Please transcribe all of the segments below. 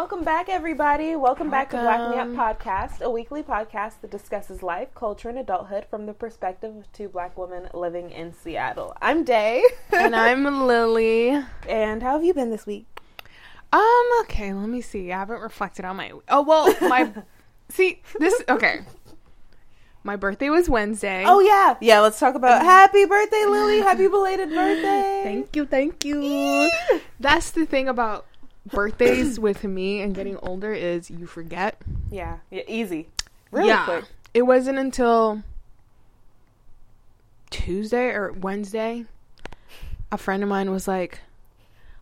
welcome back, everybody. Welcome, back to Black Me Up Podcast, a weekly podcast that discusses life, culture, and adulthood from the perspective of two black women living in Seattle. I'm Day. and I'm Lily. and how have you been this week? Um, okay, let me see. I haven't reflected on my Oh, well, my See, this okay. My birthday was Wednesday. Oh yeah, yeah. Let's talk about happy birthday, Lily. Happy belated birthday. Thank you, thank you. That's the thing about birthdays with me and getting older is you forget. Yeah, yeah. Easy. Really yeah. quick. It wasn't until Tuesday or Wednesday a friend of mine was like,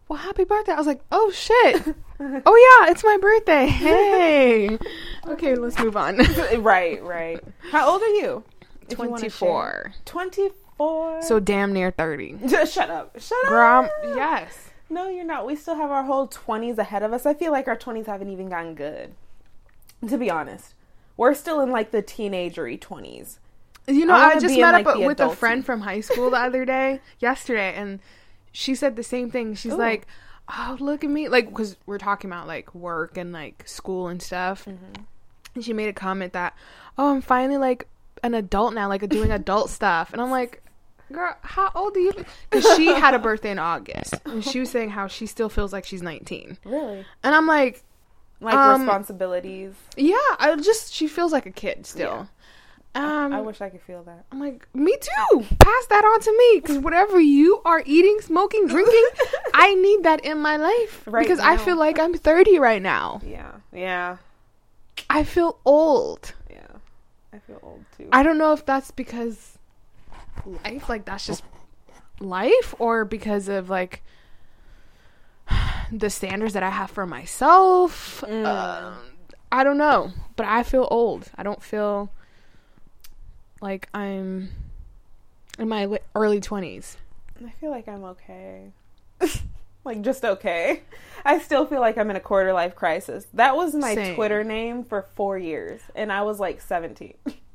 "Well, happy birthday." I was like, "Oh shit." oh yeah, it's my birthday. Hey. okay, let's move on. right, right. How old are you? If you wanna 24. share. Twenty-four. So damn near 30. Just shut up. Shut up. Girl, I'm- yes. No, you're not. We still have our whole 20s ahead of us. I feel like our 20s haven't even gotten good. To be honest, we're still in like the teenagery 20s. You know, I I, just be in, met like, up with a friend from high school the other day, yesterday, and she said the same thing. She's Ooh. like, "Oh, look at me!" Like, because we're talking about like work and like school and stuff. Mm-hmm. And she made a comment that, "Oh, I'm finally like an adult now, like doing adult stuff." And I'm like, "Girl, how old are you?" Because she had a birthday in August, and she was saying how she still feels like she's 19. Really? And I'm like, Like Um, responsibilities. "Yeah, I just she feels like a kid still." Um, I wish I could feel that. I'm like, me too. Pass that on to me because whatever you are eating, smoking, drinking, I need that in my life Right because I feel like I'm 30 right now. Yeah. Yeah. I feel old. Yeah. I feel old too. I don't know if that's because life, like that's just life, or because of like the standards that I have for myself. Mm. Uh, I don't know, but I feel old. I don't feel like I'm in my li- early 20s. I feel like I'm okay. like just okay. I still feel like I'm in a quarter life crisis. That was my Same. Twitter name for 4 years and I was like 17.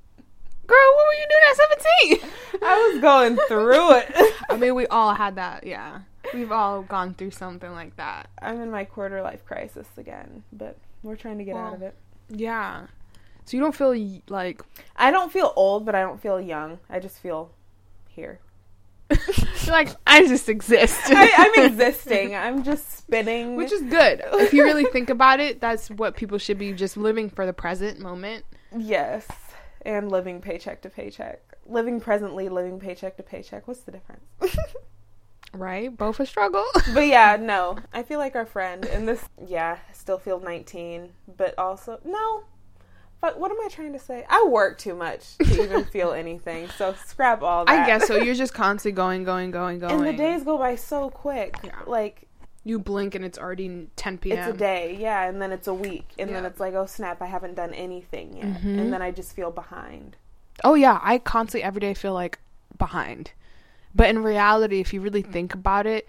Girl, what were you doing at 17? I was going through it. I mean, we all had that, yeah. We've all gone through something like that. I'm in my quarter life crisis again, but we're trying to get out of it. Yeah. So you don't feel like I don't feel old, but I don't feel young. I just feel here. you're like I just exist. I, I'm existing. I'm just spinning. Which is good. If you really think about it, that's what people should be just living for the present moment. yes, and living paycheck to paycheck. Living presently, living paycheck to paycheck. What's the difference? Right? Both a struggle. but yeah, no. I feel like our friend, in this, yeah, still feel 19, but also, no. But what am I trying to say? I work too much to even feel anything, so scrap all that. I guess so. You're just constantly going, going, going, going. And the days go by so quick. Yeah. Like, you blink and it's already 10 p.m. it's a day, yeah, and then it's a week, and then it's like, oh snap, I haven't done anything yet, Mhm. and then I just feel behind. Oh yeah, I constantly every day feel like behind. But in reality, if you really think about it,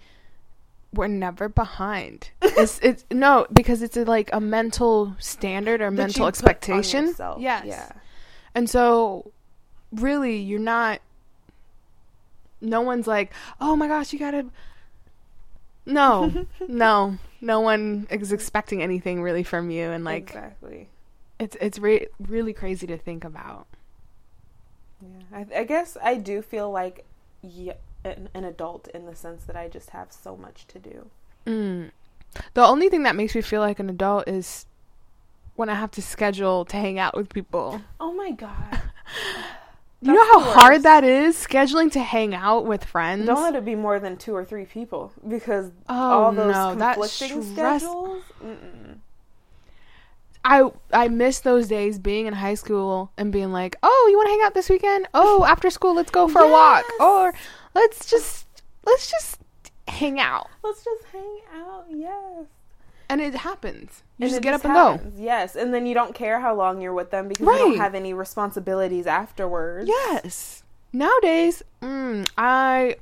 we're never behind. It's it's no, because it's a, like a mental standard or mental you put on expectation. Yes. Yeah. And so really you're not no one's like, "Oh my gosh, you got to No. no. No one is expecting anything really from you and like exactly. it's it's re- really crazy to think about. Yeah, I, I guess I do feel like yeah, an, an adult in the sense that I just have so much to do. Mm. The only thing that makes me feel like an adult is when I have to schedule to hang out with people. Oh my god! You know how hard that is scheduling to hang out with friends? Don't let it be more than two or three people because oh all those no, conflicting stress. schedules. Mm-mm. I I miss those days being in high school and being like, "Oh, you want to hang out this weekend? Oh, after school, let's go for a walk." Or let's just let's just hang out. Let's just hang out. Yes. And it happens. You And just get just up and go. Yes, and then you don't care how long you're with them because you don't have any responsibilities afterwards. Yes. Nowadays, mm, I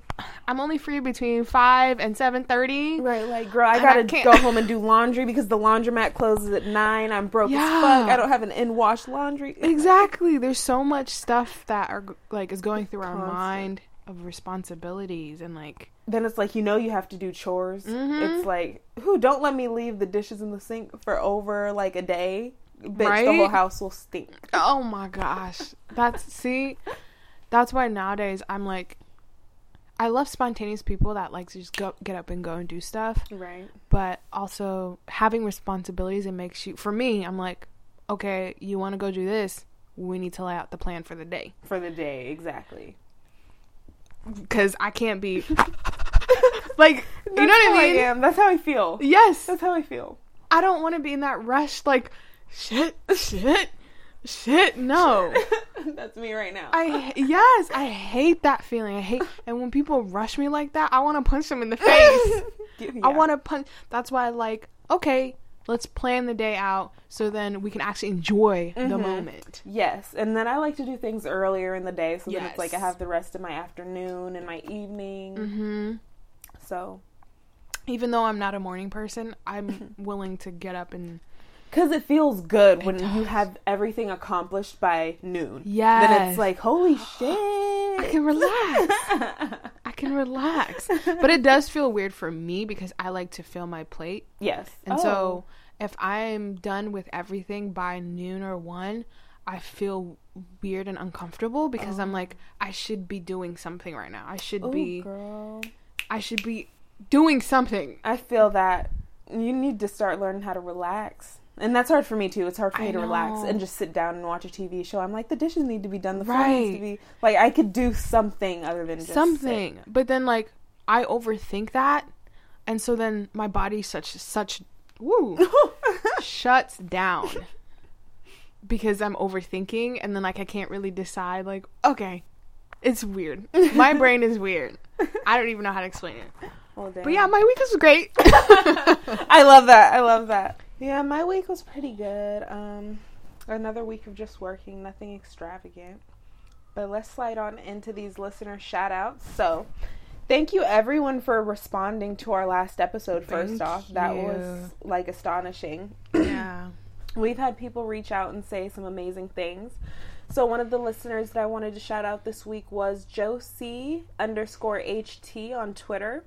I'm only free between five and seven thirty. Right, like girl, I gotta can't- go home and do laundry because the laundromat closes at nine. I'm broke as fuck. I don't have an in wash laundry. Exactly. There's so much stuff that are like is going through our mind of responsibilities and like then it's like you know you have to do chores. Mhm. It's like, who don't let me leave the dishes in the sink for over like a day. Bitch, the whole house will stink. oh my gosh. That's see that's why nowadays I'm like I love spontaneous people that like to just go get up and go and do stuff. Right. but also having responsibilities it makes you for me i'm like okay you want to go do this we need to lay out the plan for the day For the day, exactly. Because i can't be like you know what i mean I am. That's how I feel. yes That's how I feel. i don't want to be in that rush like shit shit shit no That's me right now. i yes i hate that feeling i hate and when people rush me like that i want to punch them in the face I want to punch. That's why I like. Okay, let's plan the day out so then we can actually enjoy the Mhm. moment. Yes, and then I like to do things earlier in the day, so then it's like I have the rest of my afternoon and my evening. hmm So, Even though I'm not a morning person, I'm willing to get up and because it feels good when you have everything accomplished by noon. Then yes, it's like, holy shit! I can relax. I can relax. But it does feel weird for me because I like to fill my plate, yes, and Oh. so if I'm done with everything by noon or one. I feel weird and uncomfortable because I'm oh. like I should be doing something right now. I should Ooh, be girl. I should be doing something. I feel that you need to start learning how to relax. And that's hard for me too. It's hard for me I to relax and just sit down and watch a TV show. I'm like, the dishes need to be done. The floor needs to Right. be like I could do something other than just sit. something. But then like I overthink that and so then my body such such woo shuts down because I'm overthinking and then like I can't really decide like okay. It's weird. My brain is weird. I don't even know how to explain it. Well, But yeah, my week was great. I love that. I love that. Yeah, my week was pretty good. Um, another week of just working, nothing extravagant. But let's slide on into these listener shout outs. So, thank you everyone for responding to our last episode. First Thank off, that you. was like astonishing. yeah. We've had people reach out and say some amazing things. So one of the listeners that I wanted to shout out this week was Josie underscore HT on Twitter.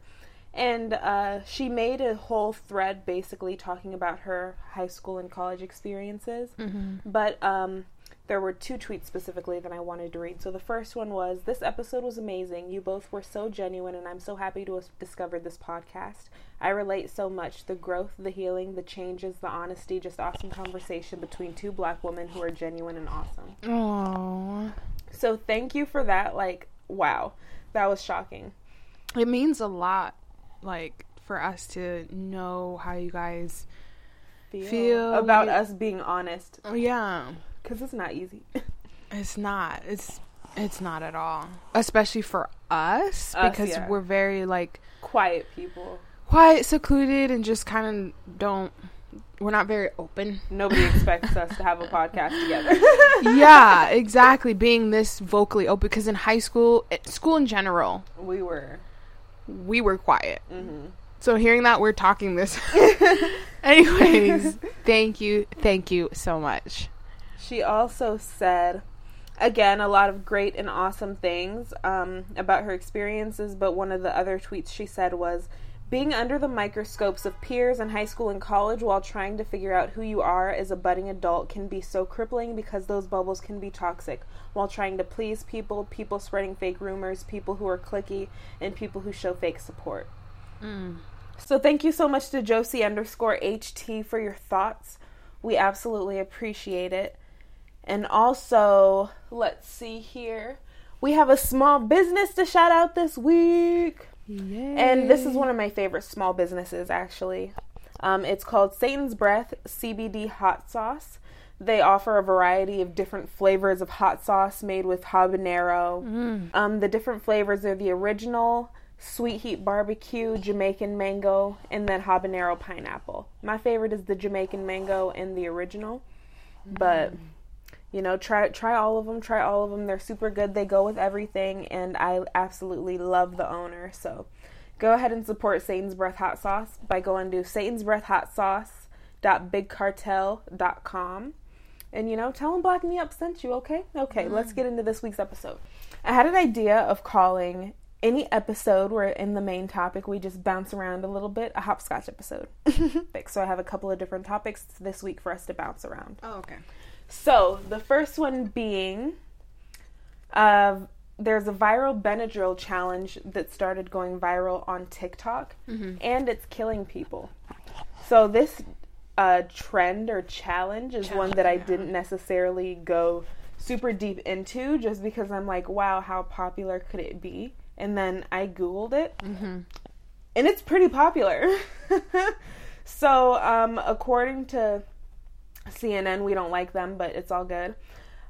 And uh, she made a whole thread basically talking about her high school and college experiences. Mhm. But um, there were two tweets specifically that I wanted to read. So the first one was This episode was amazing. You both were so genuine, and I'm so happy to have discovered this podcast. I relate so much. The growth, the healing, the changes, the honesty, just awesome conversation between two black women who are genuine and awesome. Oh. So thank you for that. Like, wow. That was shocking. It means a lot like for us to know how you guys Feel about like- us being honest Oh yeah. because it's not easy. It's not. It's it's not at all. Especially for us Us, because yeah. we're very like Quiet people. quiet, secluded and just kind of don't we're not very open. Nobody expects us to have a podcast together. yeah, exactly. Being this vocally open because in high school, eh, school in general, we were. We were quiet. hmm So hearing that we're talking this Anyways, thank you. Thank you so much. She also said, again, a lot of great and awesome things um, about her experiences, but one of the other tweets she said was, being under the microscopes of peers in high school and college while trying to figure out who you are as a budding adult can be so crippling because those bubbles can be toxic while trying to please people, people spreading fake rumors, people who are clicky, and people who show fake support. Mm. So thank you so much to Josie underscore HT for your thoughts. We absolutely appreciate it. And also, let's see here. We have a small business to shout out this week. And this is one of my favorite small businesses, actually. Um, it's called Satan's Breath CBD Hot Sauce. They offer a variety of different flavors of hot sauce made with habanero. Mm. Um, the different flavors are the original, sweet heat barbecue, Jamaican mango, and then habanero pineapple. My favorite is the Jamaican mango and the original. But you know, try try all of them. Try all of them. They're super good. They go with everything, and I absolutely love the owner. So, go ahead and support Satan's Breath Hot Sauce by going to Satan's Breath Hot Sauce.bigcartel.com. And you know, tell them Black Me Up sent you, okay? Okay, mm-hmm. let's get into this week's episode. I had an idea of calling any episode where in the main topic we just bounce around a little bit a hopscotch episode. so I have a couple of different topics this week for us to bounce around. Oh, okay. So the first one being, uh, there's a viral Benadryl challenge that started going viral on TikTok, and it's killing people. So this uh, trend or challenge is one that I didn't necessarily go super deep into, just because I'm like, wow, how popular could it be? And then I googled it, and it's pretty popular. so um, according to CNN, we don't like them, but it's all good.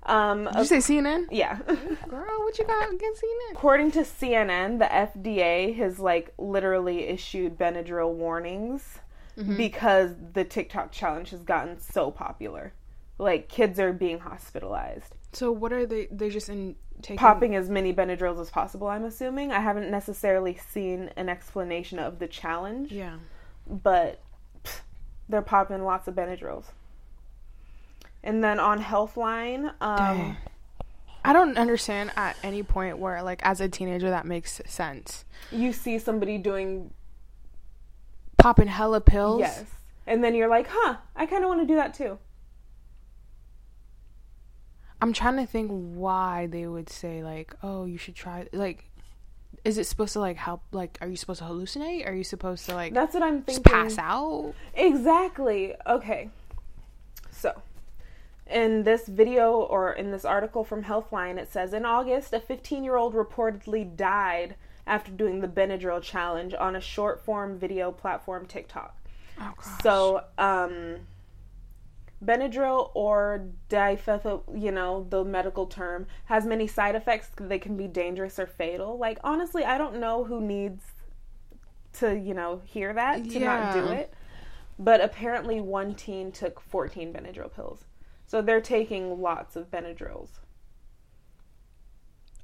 Um, Did you say CNN? yeah. Girl, what you got against CNN? According to CNN, the FDA has like literally issued Benadryl warnings because the TikTok challenge has gotten so popular. Like kids are being hospitalized. So what are they? They're just in taking. Popping as many Benadryls as possible, I'm assuming. I haven't necessarily seen an explanation of the challenge, Yeah. but pff, they're popping lots of Benadryls. And then on Healthline, um, I don't understand at any point where, like, as a teenager, that makes sense. you see somebody doing Popping hella pills. yes, and then you're like, huh, I kind of want to do that too. I'm trying to think why they would say like, "Oh, you should try." Like, is it supposed to like help? Like, are you supposed to hallucinate? Are you supposed to like That's what I'm just thinking. pass out? Exactly. Okay. In this video or in this article from Healthline, it says in August, a 15 year old reportedly died after doing the Benadryl challenge on a short form video platform TikTok. Oh gosh. So, um, Benadryl or diphenhyl, you know, the medical term, has many side effects that can be dangerous or fatal. Like, honestly, I don't know who needs to, you know, hear that to not do it. But apparently, one teen took 14 Benadryl pills. So they're taking lots of Benadryls.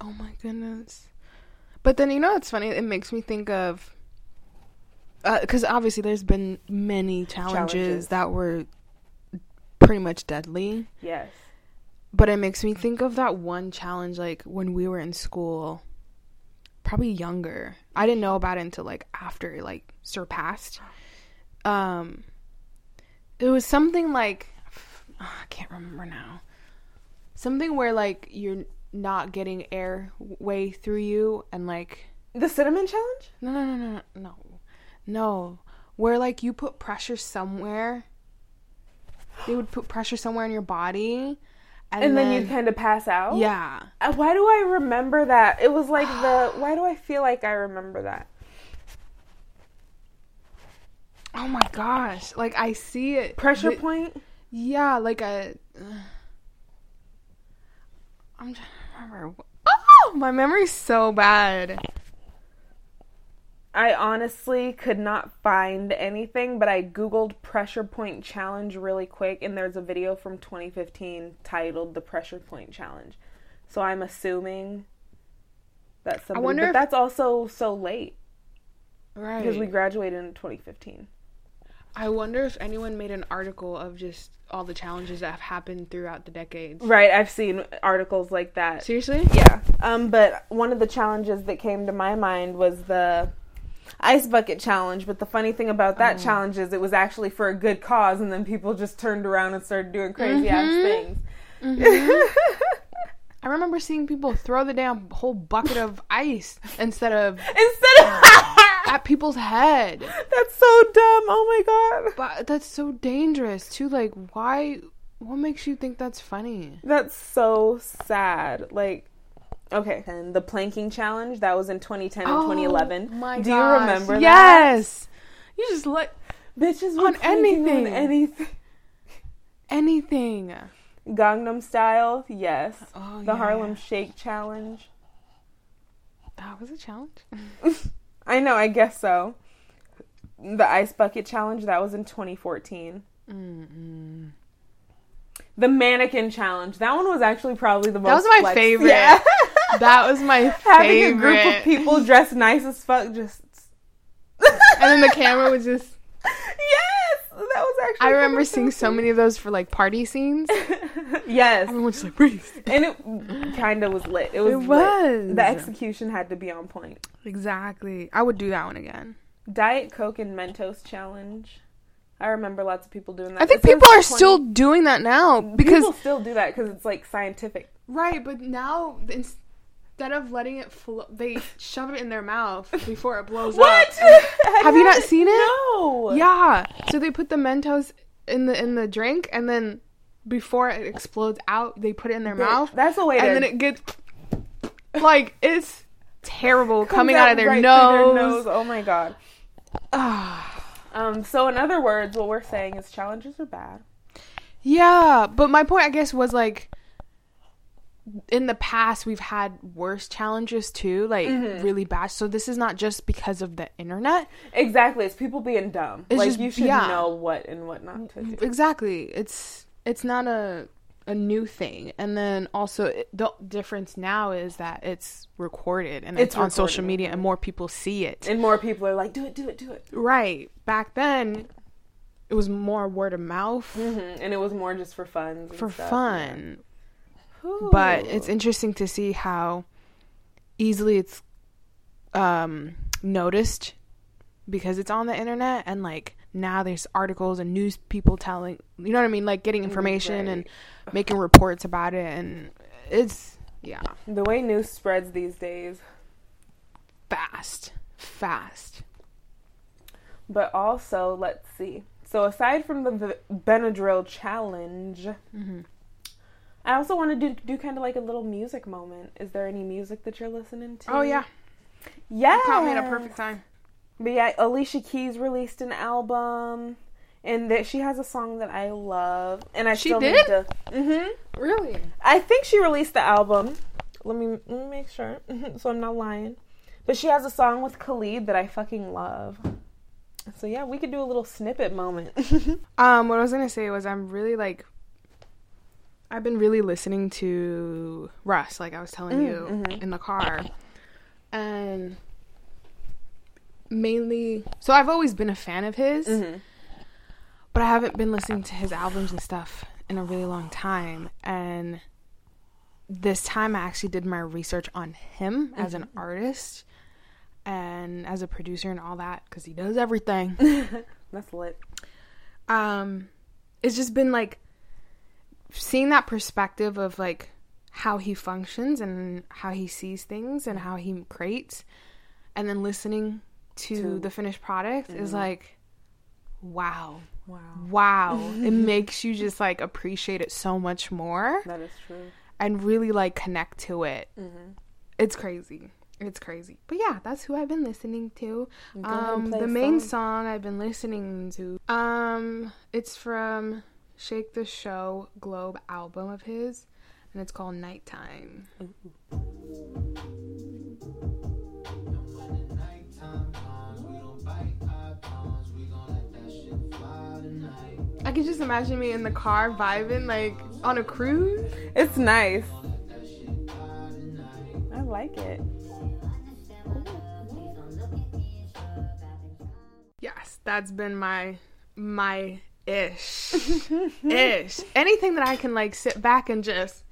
Oh my goodness. But then you know what's funny? It makes me think of because obviously there's been many challenges, Challenges. that were pretty much deadly. Yes. But it makes me think of that one challenge like when we were in school, probably younger. I didn't know about it until like after like surpassed. Um, it was something like I can't remember now. Something where like you're not getting air way through you and like The cinnamon challenge? no no no no no no where like you put pressure somewhere. They would put pressure somewhere in your body, and, And, then, you'd kind of pass out? yeah. Uh, Why do I remember that? It was like the. Why do I feel like I remember that? Oh my gosh! Like I see it. Pressure The- point? Yeah, like a. I'm trying to remember. Oh, my memory's so bad. I honestly could not find anything, but I googled pressure point challenge really quick, and there's a video from 2015 titled "The Pressure Point Challenge." So I'm assuming that's somebody. wonder but if- that's also so late Right. because we graduated in 2015. I wonder if anyone made an article of just all the challenges that have happened throughout the decades. Right, I've seen articles like that. Seriously? Yeah. Um, but one of the challenges that came to my mind was the ice bucket challenge. But the funny thing about that Oh. challenge is it was actually for a good cause, and then people just turned around and started doing crazy ass Mhm. things. I remember seeing people throw the damn whole bucket of ice instead of Instead of at people's head. that's so dumb. Oh my god, But that's so dangerous too. Like, why? What makes you think that's funny? that's so sad. Like. Okay, and the planking challenge that was in 2010 and 2011. Oh my Do you gosh, remember that? Yes. You just let Bitches On anything. on anything. anything. Gangnam Style, yes. Oh, the yeah. Harlem Shake challenge. That was a challenge. I know, I guess so. The ice bucket challenge that was in 2014. Mm-mm. The mannequin challenge that one was actually probably the most. That was my flex- favorite. Yeah. That was my Having favorite. a group of people dressed nice as fuck, just. and then the camera was just. Yes, that was actually. I remember seeing so many of those for like party scenes. yes, Everyone's just like, breathe. and it kind of was lit. It was. It lit. The execution had to be on point. Exactly. I would do that one again. Diet Coke and Mentos challenge. I remember lots of people doing that. I think people are 20 still doing that now because people still do that because it's like scientific. right, but now instead of letting it flow, they shove it in their mouth before it blows What? up. Have you not seen it? No. Yeah. So they put the Mentos in the in the drink, and then before it explodes out, they put it in their mouth, That's the way and then it gets like it's terrible coming out of their, right nose. their nose. Oh my god. Um. So in other words, what we're saying is challenges are bad. Yeah, but my point, I guess, was like in the past we've had worse challenges too, like Mm-hmm. really bad. So this is not just because of the internet. Exactly. It's people being dumb. It's like just- you should yeah. know what and what not to do. Exactly. It's it's not a a new thing. And then also it, the difference now is that it's recorded and it's, It's on social media and more people see it. And more people are like, do it, do it, do it. right. Back then it was more word of mouth hmm And it was more just for fun. for fun. Ooh. but it's interesting to see how easily it's um noticed because it's on the internet and like now there's articles and news people telling you know what I mean like getting information and making reports about it and it's yeah the way news spreads these days. fast fast But also, let's see. So aside from the Benadryl challenge, Mm-hmm. I also want to do do kind of like a little music moment. Is there any music that you're listening to? oh yeah yeah. caught me at a perfect time But yeah, Alicia Keys released an album, and that she has a song that I love, and I She still did? need to. hmm really I think she released the album. Let me let me make sure, so I'm not lying. But she has a song with Khalid that I fucking love. So yeah, we could do a little snippet moment. Um, what I was gonna say was I'm really like I've been really listening to Russ, like I was telling Mm, you mhm. in the car. And mainly so I've always been a fan of his, Mhm. but I haven't been listening to his albums and stuff in a really long time. And this time I actually did my research on him as an artist and as a producer and all that because he does everything. That's lit. um it's just been like seeing that perspective of like how he functions and how he sees things and how he creates and then listening to, To- the finished product is like wow. Wow, wow. It makes you just like appreciate it so much more. That is true. and really like connect to it. Mhm. it's crazy. It's crazy. But yeah that's who i've been listening to. Go ahead and um the main song. song i've been listening to um it's from shake the snow globe album of his and it's called nighttime i can just imagine me in the car vibing like on a cruise It's nice. I like it. yes that's been my my ish ish anything that i can like sit back and just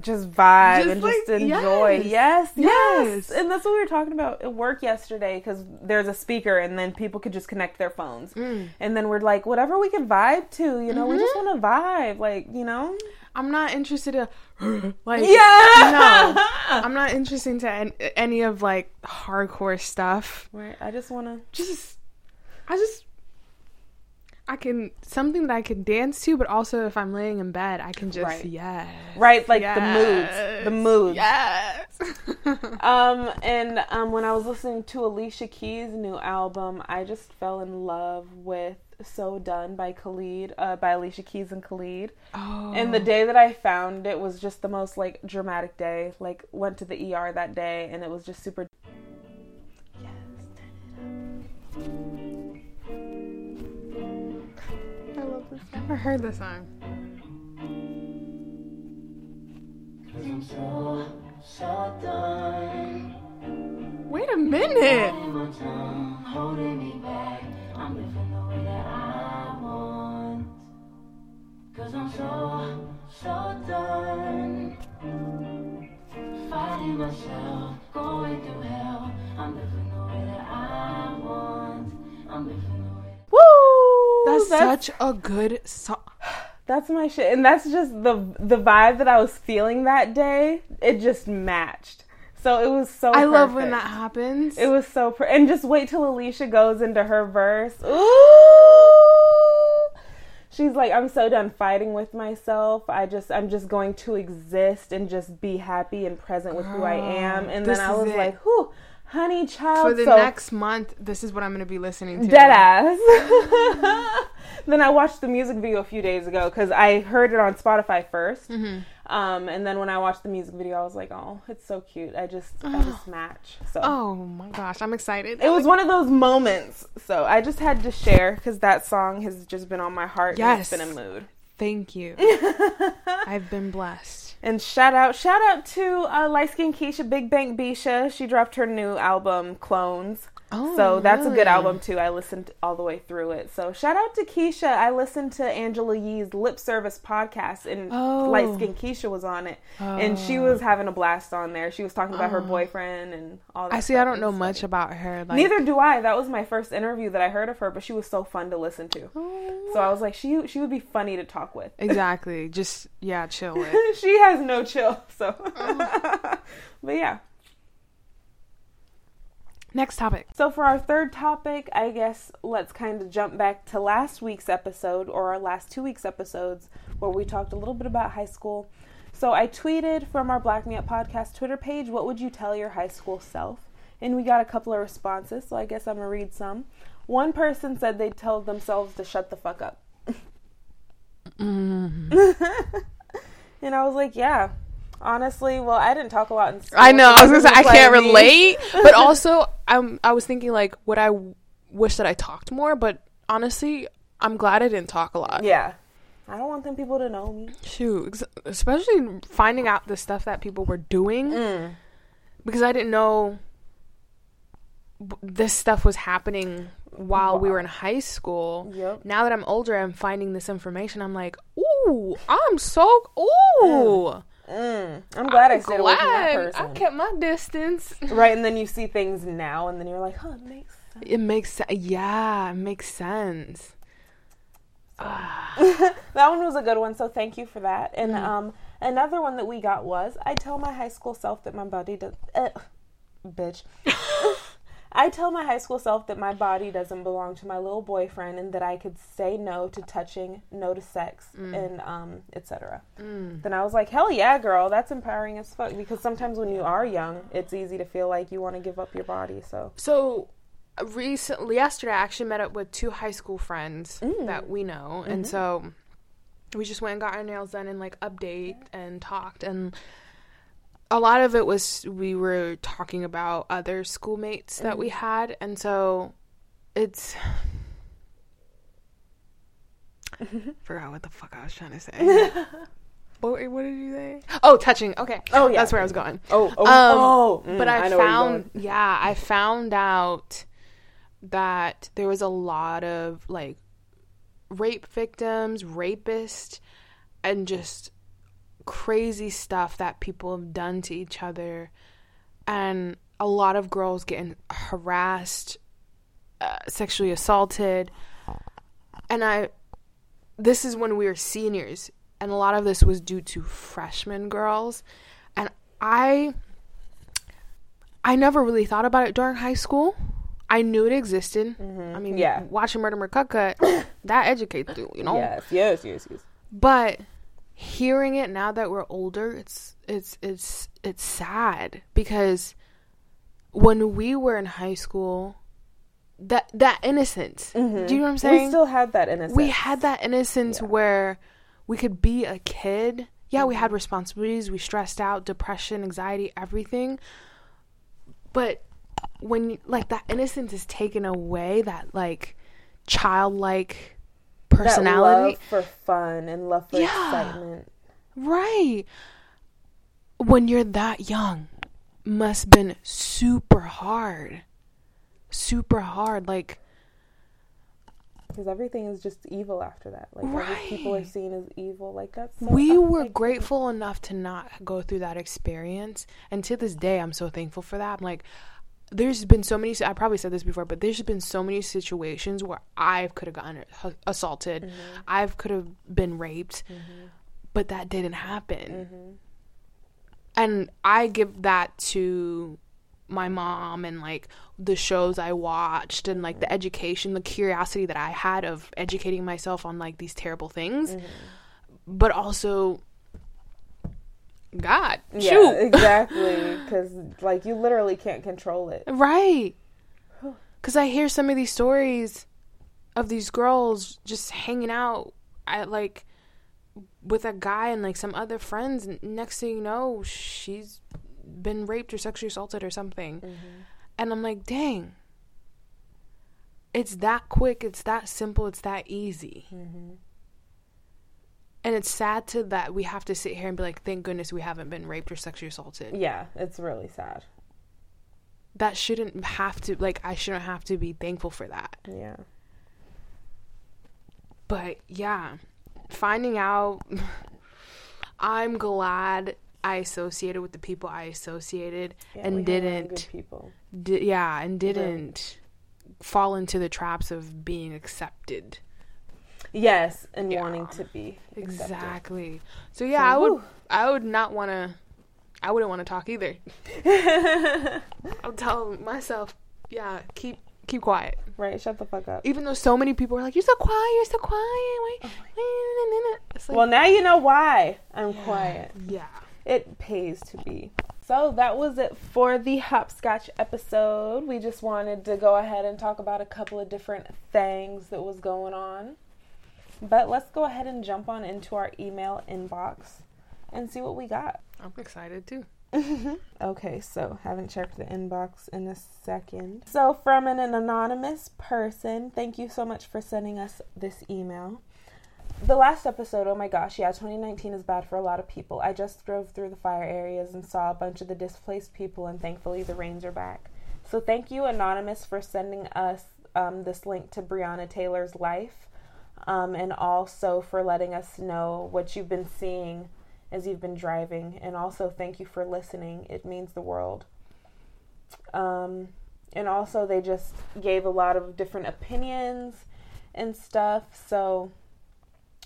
Just vibe Just and like- just enjoy. yes. Yes, yes. And that's what we were talking about at work yesterday because there's a speaker and then people could just connect their phones. Mm. And then we're like, whatever we can vibe to, you know, we just Mm-hmm. want to vibe, like, you know? i'm not interested in like Yeah. no i'm not interested an- any of like hardcore stuff Right. I just want to. just i just i can something that i can dance to but also if i'm laying in bed i can just Right. yes Right, like yes, the moods. The moods. yes Um, and um, when I was listening to Alicia Keys' new album, I just fell in love with "So Done" by Khalid, uh, by Alicia Keys and Khalid. oh And the day that I found it was just the most like dramatic day. Like went to the ER that day, and it was just super. i never heard this song so, so wait a minute. Cause I'm so, so done. Fighting myself, going through hell. I'm living such a good song. That's my shit, and that's just the the vibe that I was feeling that day. It just matched, so it was so. I love when that happens. It was so, per- and just wait till Alicia goes into her verse. Ooh, she's like, I'm so done fighting with myself. I just, I'm just going to exist and just be happy and present with who I am. And then I was like, whew, honey child. For the so next month, this is what I'm going to be listening to. dead ass. then I watched the music video a few days ago because I heard it on Spotify 1st Mm-hmm. Um, and then when I watched the music video, I was like, oh, it's so cute. I just, I just match. So Oh my gosh, I'm excited. it was one of those moments. So I just had to share because that song has just been on my heart. and Yes. it's been a mood. Thank you. I've been blessed. And shout out, shout out to uh, light skin Keisha, Big Bank Bisha. She dropped her new album, Clones. Oh, so that's a good album too. I listened all the way through it. So shout out to Keisha. I listened to Angela Yee's Lip Service podcast, and Oh. light skin Keisha was on it, and she oh. was having a blast on there. She was talking about her oh. boyfriend and all that. Oh. I see. I don't know much funny. about her. Like, Neither do I. That was my first interview that I heard of her, but she was so fun to listen to. Oh. So I was like, she she would be funny to talk with. Exactly. Just yeah, chill with. she has no chill. So, Oh. but yeah. Next topic. So for our third topic, I guess let's kind of jump back to last week's episode or our last two weeks' episodes where we talked a little bit about high school. So I tweeted from our Black Me Up podcast Twitter page, what would you tell your high school self? And we got a couple of responses, so I guess I'm gonna read some. One person said they'd tell themselves to shut the fuck up. Mm. and I was like, yeah. Honestly, well, I didn't talk a lot in school. I know. so I was gonna say I can't me. relate, but also I'm. I was thinking like, would I w- wish that I talked more? But honestly, I'm glad I didn't talk a lot. Yeah. I don't want them people to know me. Shoot, especially finding out the stuff that people were doing Mm. because I didn't know b- this stuff was happening while we were in high school. Yep. Now that I'm older, I'm finding this information. I'm like, ooh, I'm so ooh. Mm. I'm glad I stayed away from that person. I kept my distance. Right, and then you see things now, and then you're like, huh, it makes sense. It makes sense. Yeah, it makes sense. that one was a good one, so thank you for that. And um, another one that we got was I tell my high school self that my body does. Uh, bitch. I tell my high school self that my body doesn't belong to my little boyfriend and that I could say no to touching, no to sex, mm. and um, etc. Mm. Then I was like, hell yeah, girl, that's empowering as fuck. Because sometimes when you are young, it's easy to feel like you want to give up your body. So So recently, yesterday, I actually met up with two high school friends mm. that we know, and mm-hmm. so we just went and got our nails done and like update and talked and. A lot of it was we were talking about other schoolmates that we had, and so it's forgot what the fuck I was trying to say. what, what did you say? Oh, touching. Okay. Oh, yeah. that's where I was going. oh oh Um, oh, mm, but I, know found, yeah, I found out that there was a lot of like rape victims, rapists, and just crazy stuff that people have done to each other, and a lot of girls getting harassed, uh, sexually assaulted, and I. This is when we were seniors, and a lot of this was due to freshman girls, and I I never really thought about it during high school. I knew it existed. I mean, Yeah. watching Murder McCutcut, that educates you, you know. Yes, yes, yes, yes. But hearing it now that we're older, it's it's it's it's sad because when we were in high school, that that innocence. Do you know what I'm saying? We still had that innocence. we had that innocence where we could be a kid. Yeah, we Mm-hmm. had responsibilities, we stressed out, depression, anxiety, everything. But when like that innocence is taken away, that like childlike personality, love for fun and love for Yeah. excitement. right? When you're that young, must been super hard. Super hard like because everything is just evil after that. Like every, people are seen as evil. Like that's so we were like, grateful enough to not go through that experience and to this day i'm so thankful for that i'm like there's been so many i probably said this before but there's been so many situations where i could have gotten assaulted Mm-hmm. i could have been raped but that didn't happen Mm-hmm. and i give that to my mom and like the shows I watched and like the education, the curiosity that I had of educating myself on like these terrible things, Mm-hmm. but also God, Yeah, shoot, exactly. Because like you literally can't control it. right? Because I hear some of these stories of these girls just hanging out at like with a guy and like some other friends. and Next thing you know, she's been raped or sexually assaulted or something. Mm-hmm. And I'm like, dang. It's that quick, it's that simple, it's that easy. Mm-hmm. And it's sad to that we have to sit here and be like, thank goodness we haven't been raped or sexually assaulted. Yeah, it's really sad. That shouldn't have to, like, I shouldn't have to be thankful for that. Yeah. But yeah, finding out, I'm glad I associated with the people I associated Yeah, and didn't. Good people. di- yeah, and didn't fall into the traps of being accepted. Yes, and Yeah. wanting to be accepted. Exactly. So yeah, I would whew. I would not want to I wouldn't want to talk either. I'll tell myself, yeah, keep keep quiet. right. Shut the fuck up. Even though so many people are like, "You're so quiet, you're so quiet." Why? Oh it's like, Well, now you know why I'm quiet. yeah. It pays to be. So that was it for the hopscotch episode. We just wanted to go ahead and talk about a couple of different things that was going on. But let's go ahead and jump on into our email inbox and see what we got. I'm excited too. Okay, so haven't checked the inbox in a second. So, from an, an anonymous person, thank you so much for sending us this email. The last episode, oh my gosh, yeah, 2019 is bad for a lot of people. I just drove through the fire areas and saw a bunch of the displaced people, and thankfully the rains are back. So, thank you, Anonymous, for sending us um, this link to Breonna Taylor's life, um, and also for letting us know what you've been seeing as you've been driving. And also, thank you for listening. It means the world. Um, and also, they just gave a lot of different opinions and stuff. So,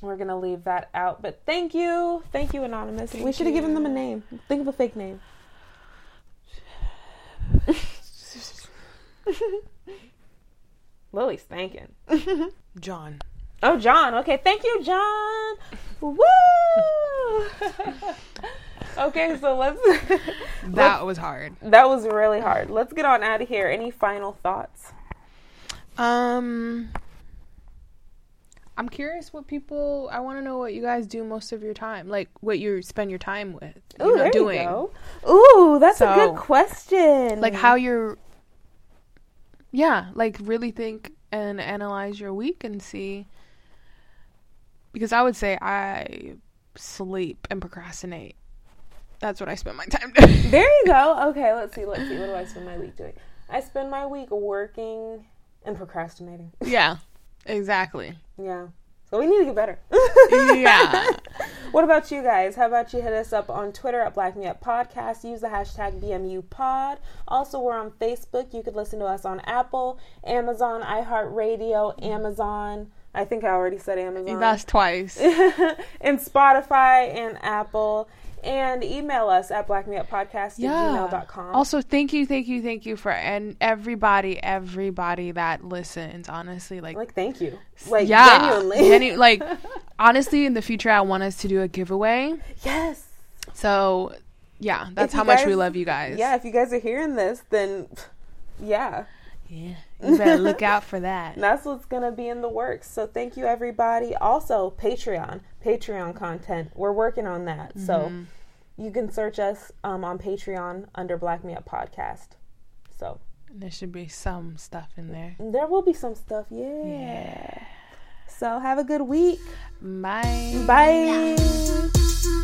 we're going to leave that out. But thank you. Thank you, Anonymous. we should have given them a name. Think of a fake name. Lily's thanking. John. Oh, John. Okay, thank you, John. Woo! okay, so let's. That was hard. that was really hard. Let's get on out of here. Any final thoughts? Um I'm curious what people I want to know what you guys do most of your time. Like what you spend your time with. Ooh, you know, there doing. you go. Ooh, that's a good question. Like how you're Yeah, like really think and analyze your week and see because I would say I sleep and procrastinate. That's what I spend my time doing. There you go. Okay, let's see. Let's see. What do I spend my week doing? I spend my week working and procrastinating. yeah. Exactly. Yeah. So we need to get better. Yeah. What about you guys? How about you hit us up on Twitter at Black Me Up Podcast? Use the hashtag BMU Pod. Also, we're on Facebook. You could listen to us on Apple, Amazon, iHeartRadio, Amazon. I think I already said Amazon. That's twice. and Spotify and Apple. And email us at blackmeuppodcast at gmail.com. Also, thank you, thank you, thank you for and everybody, everybody that listens. Honestly, like, like, thank you. Like, yeah, genuinely. genu- like, honestly, in the future, I want us to do a giveaway. yes. So, yeah, that's how you much we love you guys. Yeah, if you guys are hearing this, then yeah. Yeah. You better look out for that. That's what's going to be in the works. So thank you, everybody. Also, Patreon, Patreon content. We're working on that. So you can search us um, on Patreon under Black Me Up Podcast. So There should be some stuff in there. there will be some stuff. Yeah. So have a good week. Bye. Bye.